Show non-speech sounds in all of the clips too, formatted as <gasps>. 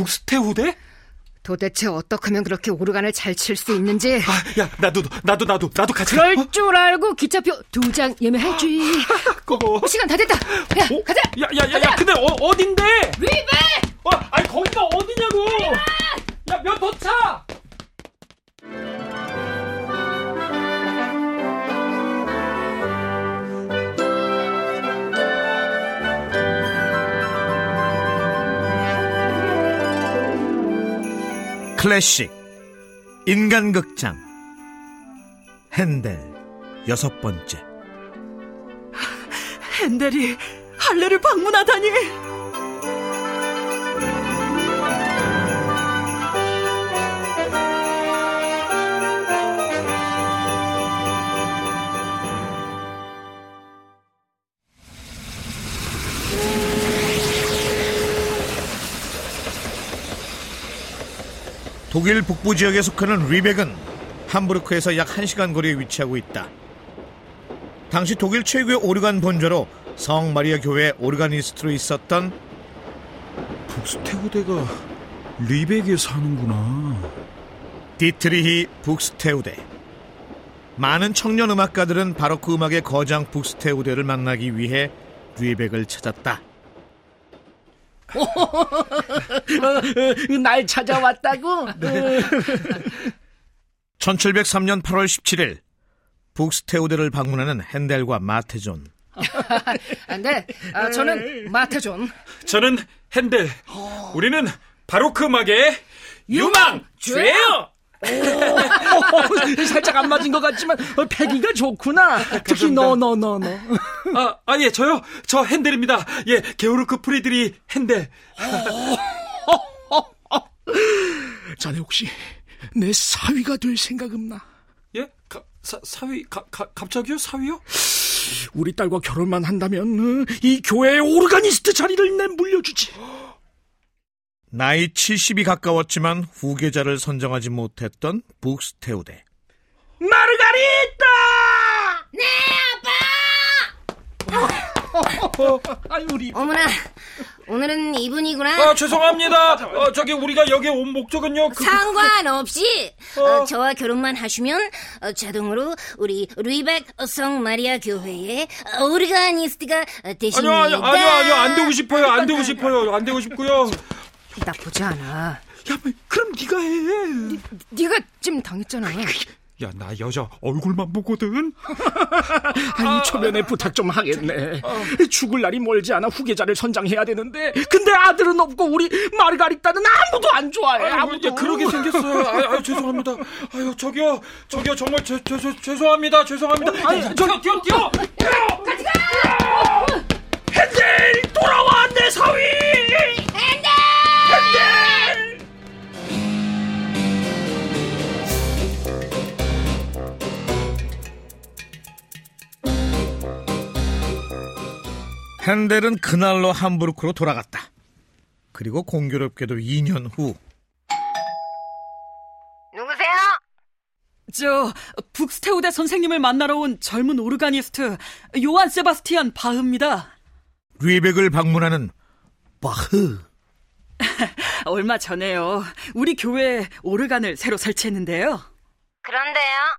북스테 후대? 도대체 어떻게 하면 그렇게 오르간을 잘 칠 수 있는지. 아, 야, 나도, 나도, 나도, 나도 같이. 그럴 어? 줄 알고 기차표 두 장 예매했지. 고고. 어, 시간 다 됐다. 야, 어? 가자. 야, 야, 야, 야, 근데 어, 어딘데? 리베! 어, 아니, 거기가 어디냐고! 리베! 야, 몇 더 차! 클래식 인간극장 핸델 여섯 번째. 핸델이 할례를 방문하다니 독일 북부 지역에 속하는 리벡은 함부르크에서 약 1시간 거리에 위치하고 있다. 당시 독일 최고의 오르간 본조로 성 마리아 교회 오르가니스트로 있었던 북스테우데가 리벡에 사는구나. 디트리히 북스테우데. 많은 청년 음악가들은 바로크 음악의 거장 북스테우데를 만나기 위해 리벡을 찾았다. 날 찾아왔다고? 1703년 8월 17일 북스테후데를 방문하는 핸델과 마테존. <laughs> 네, 아, 저는 마테존. 저는 핸델. 우리는 바로크 음악의 유망주요. <laughs> 살짝 안 맞은 것 같지만 패기가 좋구나. 특히 너 너 너 너. 아, 아, 예, 저요. 저 핸델입니다. 예, 게오르크 프리드리 핸델. <laughs> 자네 혹시 내 사위가 될 생각 없나? 예? 가, 사, 사위, 가, 가, 갑자기요? 사위요? 우리 딸과 결혼만 한다면 어, 이 교회의 오르가니스트 자리를 내 물려주지. <gasps> 나이 70이 가까웠지만 후계자를 선정하지 못했던 북스테우데. 마르가리타! 네, 아빠! <laughs> 아유, 우리. 어머나, 오늘은 이분이구나. 아, 죄송합니다. 어, 저기 우리가 여기 온 목적은요. 그, 상관없이 어. 어, 저와 결혼만 하시면 어, 자동으로 우리 리벡 성 마리아 교회의 오르가니스트가 되십니다. 아니요, 아니요, 아니요, 아니요, 안 되고 싶어요. 안 되고 싶어요. 안 되고 싶고요. 나쁘지 않아. 야, 뭐, 그럼 네가 해. 네가 찜 당했잖아. 야, 나 여자 얼굴만 보거든. 아니, 초면에 부탁 좀 하겠네. 죽을 날이 멀지 않아 후계자를 선장해야 되는데, 근데 아들은 없고 우리 마르가리따는 아무도 안 좋아해. 아무도. 예, 그러게 생겼어요. 아유, 아유, 죄송합니다. 아유, 저기요, 저기요, 정말 죄, 죄, 죄, 죄송합니다. 죄송합니다. 아니, 저기 뛰어, 뛰어, 뛰어. 같이 가. 핸델은 그날로 함부르크로 돌아갔다. 그리고 공교롭게도 2년 후 누구세요? 저 북스테우데 선생님을 만나러 온 젊은 오르가니스트 요한 세바스티안 바흐입니다. 리벡을 방문하는 바흐. <laughs> 얼마 전에요. 우리 교회에 오르간을 새로 설치했는데요. 그런데요.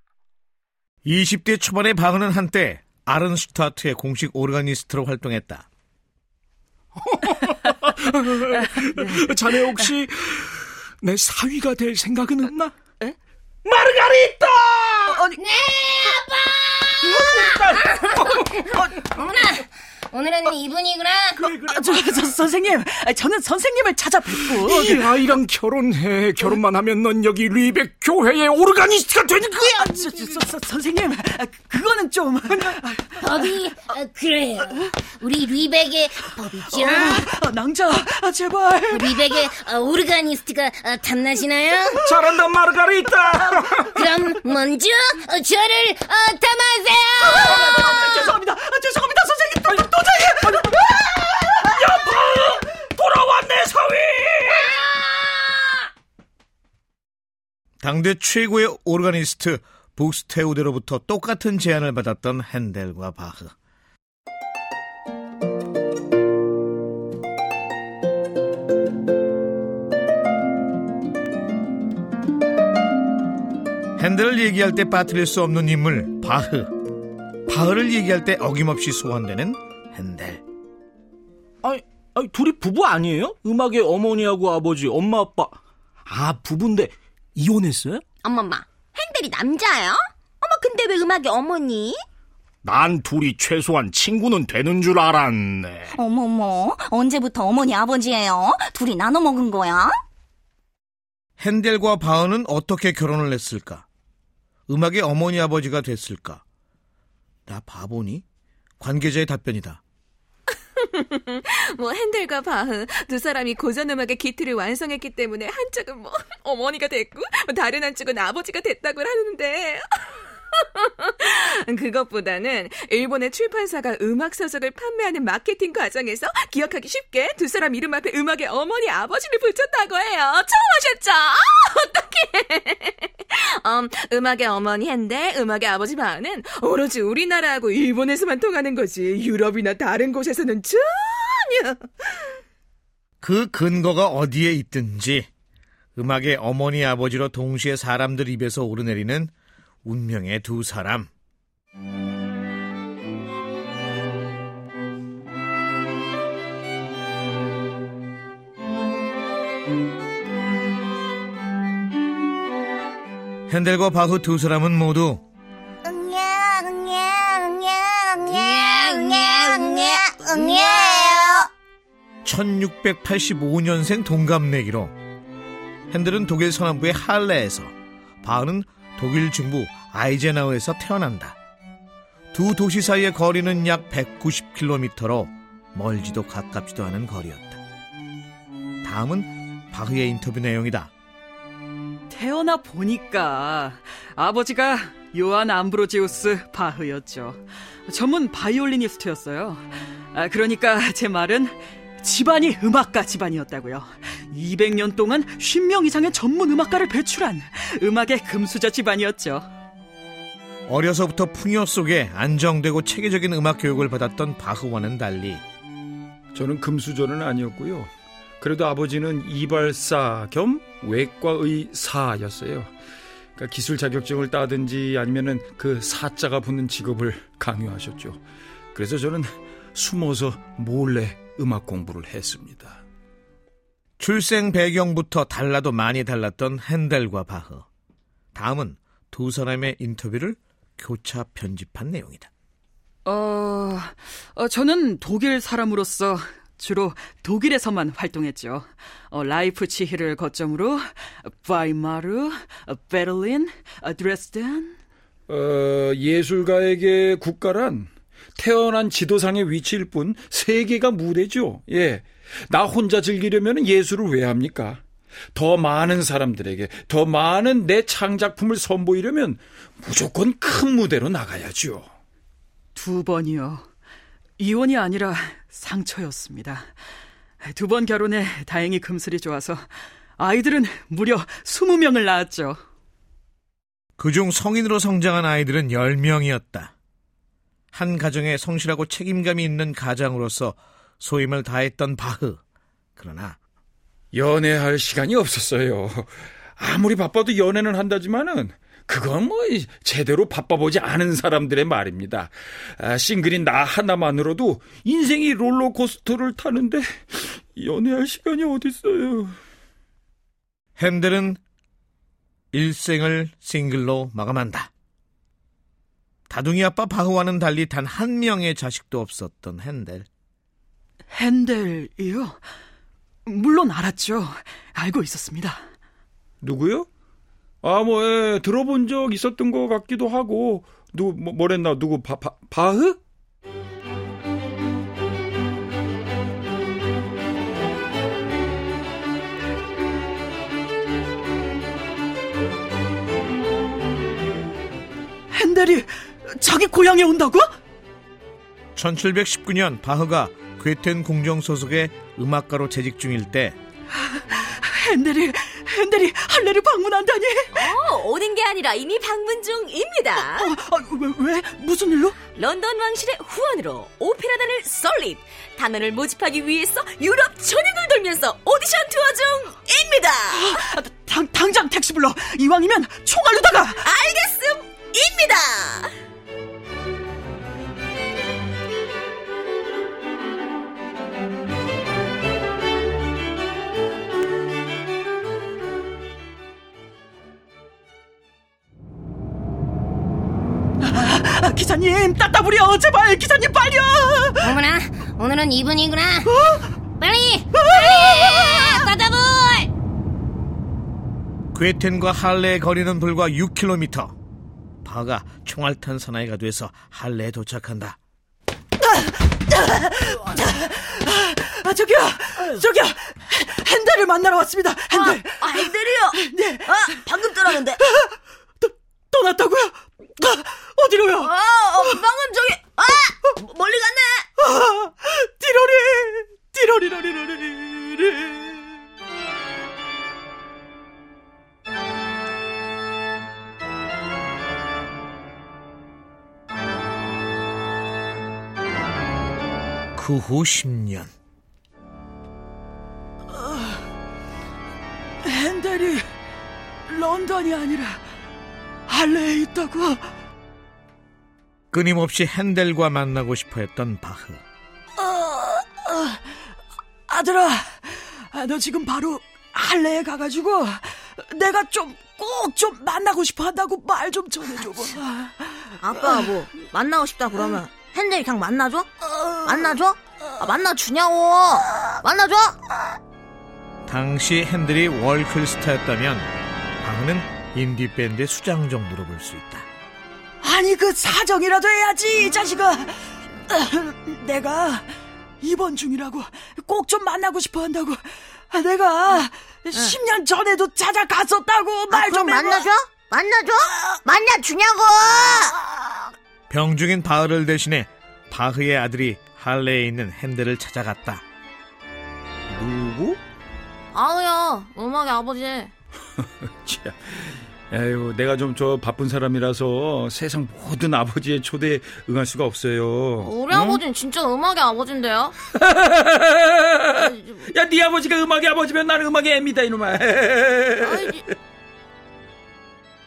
20대 초반의 바흐는 한때 아른슈타트의 공식 오르가니스트로 활동했다. <laughs> 자네 혹시 내 사위가 될 생각은 없나? 에? 마르가리따! 아니, 네, 어머나, 오늘은 이분이구나. 아, 저, 저, 선생님, 아, 저는 선생님을 찾아뵙고. 이 아이랑 결혼해. 결혼만 하면 넌 여기 리벡 교회의 오르가니스트가 되는 거야. 아, 저, 저, 저, 저, 선생님, 아, 그거는 좀. 법이 어, 그래요. 우리 리벡의 법이죠. 아, 낭자, 아, 제발. 리벡의 어, 오르가니스트가 어, 탐나시나요? 잘한다 마르가리따. 그럼 먼저 어, 저를 어, 탐하세요. 아, 죄송합니다. 아, 죄송합니다, 선생님. 여보! 돌아왔네, 사위! 당대 최고의 오르가니스트 북스테우데로부터 똑같은 제안을 받았던 핸델과 바흐. 핸델을 얘기할 때 빠뜨릴 수 없는 인물 바흐. 바흐를 얘기할 때 어김없이 소환되는 핸델. 아니, 아니 둘이 부부 아니에요? 음악의 어머니하고 아버지, 엄마 아빠. 아 부부인데 이혼했어요? 어머마, 핸델이 남자예요? 어머, 근데 왜 음악의 어머니? 난 둘이 최소한 친구는 되는 줄 알았네. 어머머, 언제부터 어머니 아버지예요? 둘이 나눠 먹은 거야? 핸델과 바흐는 어떻게 결혼을 했을까? 음악의 어머니 아버지가 됐을까? 나 바보니? 관계자의 답변이다. 뭐 핸델과 바흐 두 사람이 고전 음악의 기틀을 완성했기 때문에 한쪽은 뭐 어머니가 됐고 다른 한쪽은 아버지가 됐다고 하는데 <laughs> 그것보다는 일본의 출판사가 음악 서적을 판매하는 마케팅 과정에서 기억하기 쉽게 두 사람 이름 앞에 음악의 어머니 아버지를 붙였다고 해요. 처음 하셨죠? 어떡해. <laughs> 음, 음악의 어머니 핸데 음악의 아버지 바흐는 오로지 우리나라하고 일본에서만 통하는 거지 유럽이나 다른 곳에서는 전혀. 그 근거가 어디에 있든지 음악의 어머니 아버지로 동시에 사람들 입에서 오르내리는 운명의 두 사람. 핸델과 바흐 두 사람은 모두 응야, 응야, 응야, 응야, 응야, 응야, 응야예요. 1685년생 동갑내기로 핸들은 독일 서남부의 할레에서 바흐는 독일 중부 아이제나우에서 태어난다. 두 도시 사이의 거리는 약 190km로 멀지도 가깝지도 않은 거리였다. 다음은 바흐의 인터뷰 내용이다. 태어나 보니까 아버지가 요한 암브로지우스 바흐였죠. 전문 바이올리니스트였어요. 아, 그러니까 제 말은 집안이 음악가 집안이었다고요. 200년 동안 10명 이상의 전문 음악가를 배출한 음악의 금수저 집안이었죠. 어려서부터 풍요 속에 안정되고 체계적인 음악 교육을 받았던 바흐와는 달리 저는 금수저는 아니었고요. 그래도 아버지는 이발사 겸 외과의 사였어요. 그러니까 기술 자격증을 따든지 아니면은 그 사자가 붙는 직업을 강요하셨죠. 그래서 저는 숨어서 몰래 음악 공부를 했습니다. 출생 배경부터 달라도 많이 달랐던 핸델과 바흐. 다음은 두 사람의 인터뷰를 교차 편집한 내용이다. 어, 어, 저는 독일 사람으로서 주로 독일에서만 활동했죠. 어, 라이프치히를 거점으로 바이마르, 어, 베를린, 어, 드레스덴. 어, 예술가에게 국가란 태어난 지도상의 위치일 뿐 세계가 무대죠. 예. 나 혼자 즐기려면 예술을 왜 합니까? 더 많은 사람들에게 더 많은 내 창작품을 선보이려면 무조건 큰 무대로 나가야죠. 두 번이요. 이혼이 아니라 상처였습니다. 두 번 결혼해 다행히 금슬이 좋아서 아이들은 무려 20명을 낳았죠. 그중 성인으로 성장한 아이들은 10명이었다. 한 가정에 성실하고 책임감이 있는 가장으로서 소임을 다했던 바흐. 그러나 연애할 시간이 없었어요. 아무리 바빠도 연애는 한다지만은 그건 뭐 제대로 바빠보지 않은 사람들의 말입니다. 아, 싱글인 나 하나만으로도 인생이 롤러코스터를 타는데 연애할 시간이 어딨어요. 핸델은 일생을 싱글로 마감한다. 다둥이 아빠 바흐와는 달리 단 한 명의 자식도 없었던 핸델. 핸델이요? 물론 알았죠. 알고 있었습니다. 누구요? 아, 뭐, 예, 들어본 적 있었던 것 같기도 하고, 누구, 뭐, 뭐랬나, 누구, 바, 바, 바흐? 핸델이 자기 고향에 온다고? 1719년 바흐가 괴텐 공정 소속의 음악가로 재직 중일 때 핸델이 핸델이 할례를 방문한다니? 어, 오는 게 아니라 이미 방문 중입니다. 어, 아, 왜, 왜 무슨 일로? 런던 왕실의 후원으로 오페라단을 설립, 단원을 모집하기 위해서 유럽 전역을 돌면서 오디션 투어 중입니다. 아, 당, 당장 택시 불러. 이왕이면 총알로다가. 알겠습니다. 기사님, 따따부려. 제발, 기사님 빨리요. 어머나, 오늘은 이분이구나. 빨리, 빨리, 따다불. 괴텐과 할레의 거리는 불과 6km. 바가 총알 탄 사나이가 돼서 할레에 도착한다. 아, 저기요, 저기요. 핸델을 만나러 왔습니다. 핸델. 아, 핸들이요. 네. 아, 방금 떠나는데. 또, 떠났다고요? 아, 어디로요? 아, 어, 방금 저기, 아! 멀리 갔네. <laughs> 아, 띠로리, 띠로리로리로리. 그후 10년. 핸델이 런던이 아니라 할레에 있다고? 끊임없이 핸델과 만나고 싶어 했던 바흐. 아들아, 아, 너 지금 바로 할레에 가가지고 내가 좀 꼭좀 만나고 싶어 한다고 말 좀 전해줘 봐. 아까 뭐, 만나고 싶다 그러면, 핸들이 그냥 만나줘? 만나줘? 아, 만나주냐고! 만나줘! 당시 핸들이 월클스타였다면 바흐는 인디밴드의 수장 정도로 볼 수 있다. 아니 그 사정이라도 해야지 이 자식아. <clears throat> 내가 입원 중이라고 꼭 좀 만나고 싶어 한다고. 아, 내가 10년 전에도 찾아갔었다고 말 아, 그럼 좀 해봐. 만나줘? 만나줘? 만나주냐고! 병 중인 바흐를 대신해 바흐의 아들이 할레에 있는 핸델을 찾아갔다. 누구? 아우야, 음악의 아버지. <laughs> 참, 에휴, 내가 좀 저 바쁜 사람이라서 세상 모든 아버지의 초대에 응할 수가 없어요. 우리 아버지는 진짜 음악의 아버지인데요? <laughs> 야, 네 아버지가 음악의 아버지면 나는 음악의 애입니다, 이놈아.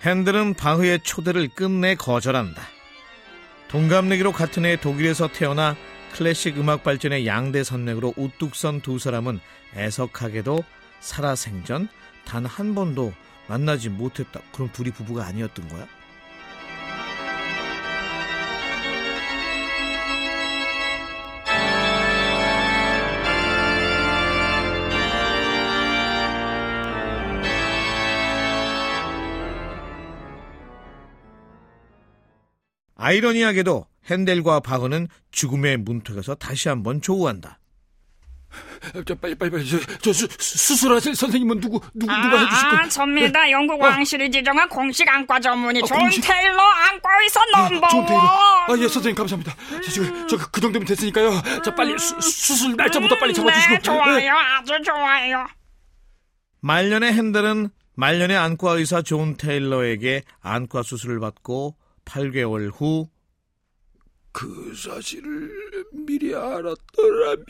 핸들은 바흐의 초대를 끝내 거절한다. 동갑내기로 같은 해 독일에서 태어나 클래식 음악 발전의 양대 산맥으로 우뚝 선 두 사람은 애석하게도 살아생전 단 한 번도 만나지 못했다. 그럼 둘이 부부가 아니었던 거야? 아이러니하게도 핸델과 바흐는 죽음의 문턱에서 다시 한번 조우한다. 저 빨리 빨리 빨리 저, 저 수, 수술하실 선생님은 누구 누구 누가 해주실 아, 거예요? 접니다. 영국 왕실이 지정한 공식 안과 전문의 어, 존 공식- 테일러 안과 의사 넘버 존 테일러. 원. 아, 예, 선생님 감사합니다. 저 지금 저그 정도면 됐으니까요. 자, 빨리 수, 수술 날짜부터 빨리 잡아주시고. 네, 좋아요. 아주 좋아요. 말년의 핸델은 말년의 안과 의사 존 테일러에게 안과 수술을 받고 8개월 후 그 사실을 미리 알았더라면.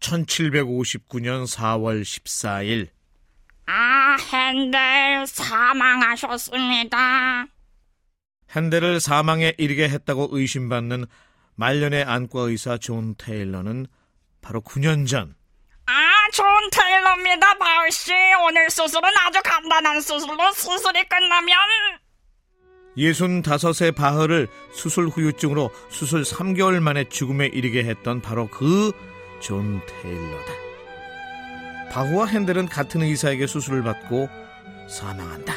1759년 4월 14일 아, 핸델 사망하셨습니다. 핸델을 사망에 이르게 했다고 의심받는 말년의 안과 의사 존 테일러는 바로 9년 전 아, 존 테일러입니다, 바흐 씨. 오늘 수술은 아주 간단한 수술로 수술이 끝나면 65의 바흐를 수술 후유증으로 수술 3개월 만에 죽음에 이르게 했던 바로 그 존 테일러다. 바흐와 핸델은 같은 의사에게 수술을 받고 사망한다.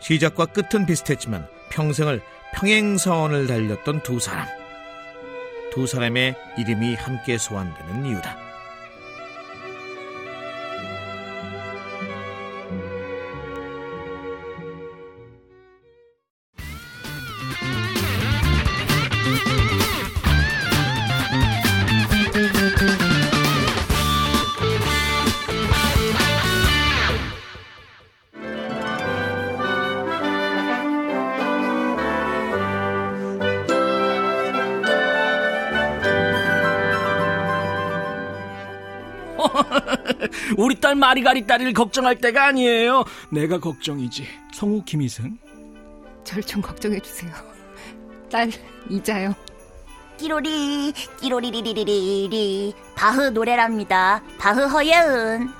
시작과 끝은 비슷했지만 평생을 평행선을 달렸던 두 사람. 두 사람의 이름이 함께 소환되는 이유다. 우리 딸 마리가리 딸을 걱정할 때가 아니에요. 내가 걱정이지. 성우 김희승. 절 좀 걱정해주세요. 딸, 이자요. 끼로리 끼로리리리리리 바흐 노래랍니다. 바흐 허예은